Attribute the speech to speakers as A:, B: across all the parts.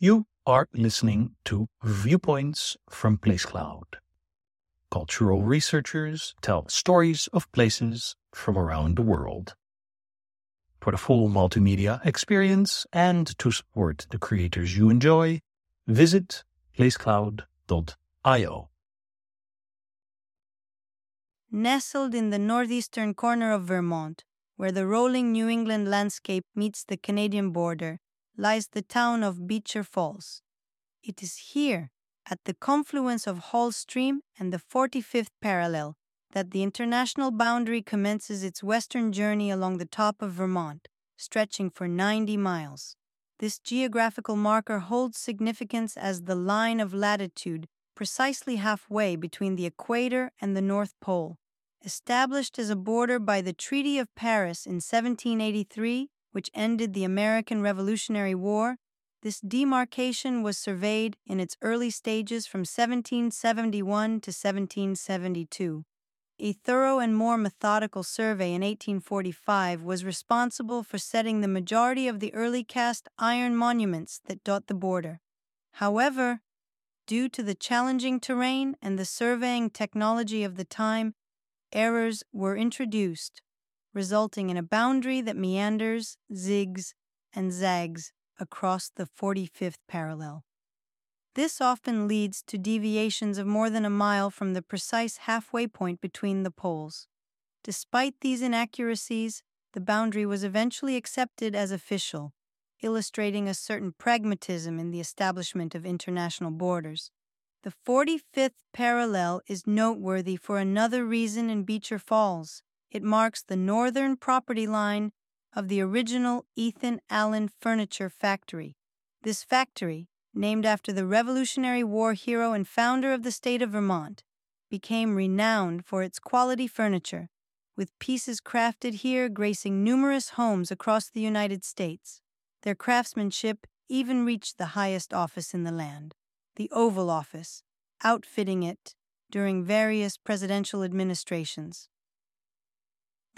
A: You are listening to Viewpoints from PlaceCloud. Cultural researchers tell stories of places from around the world. For the full multimedia experience and to support the creators you enjoy, visit placecloud.io.
B: Nestled in the northeastern corner of Vermont, where the rolling New England landscape meets the Canadian border, lies the town of Beecher Falls. It is here, at the confluence of Halls Stream and the 45th parallel, that the international boundary commences its western journey along the top of Vermont, stretching for 90 miles. This geographical marker holds significance as the line of latitude precisely halfway between the equator and the North Pole. Established as a border by the Treaty of Paris in 1783, which ended the American Revolutionary War, this demarcation was surveyed in its early stages from 1771 to 1772. A thorough and more methodical survey in 1845 was responsible for setting the majority of the early cast iron monuments that dot the border. However, due to the challenging terrain and the surveying technology of the time, errors were introduced, resulting in a boundary that meanders, zigs, and zags across the 45th parallel. This often leads to deviations of more than a mile from the precise halfway point between the poles. Despite these inaccuracies, the boundary was eventually accepted as official, illustrating a certain pragmatism in the establishment of international borders. The 45th parallel is noteworthy for another reason in Beecher Falls. It marks the northern property line of the original Ethan Allen Furniture Factory. This factory, named after the Revolutionary War hero and founder of the state of Vermont, became renowned for its quality furniture, with pieces crafted here gracing numerous homes across the United States. Their craftsmanship even reached the highest office in the land, the Oval Office, outfitting it during various presidential administrations.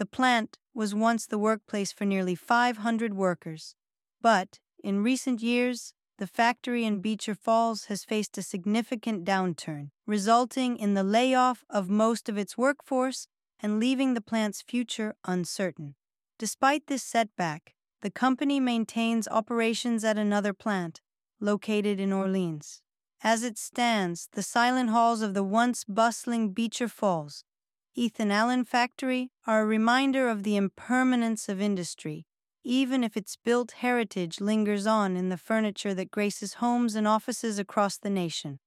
B: The plant was once the workplace for nearly 500 workers, but in recent years, the factory in Beecher Falls has faced a significant downturn, resulting in the layoff of most of its workforce and leaving the plant's future uncertain. Despite this setback, the company maintains operations at another plant, located in Orleans. As it stands, the silent halls of the once bustling Beecher Falls, Ethan Allen Factory are a reminder of the impermanence of industry even if its built heritage lingers on in the furniture that graces homes and offices across the nation.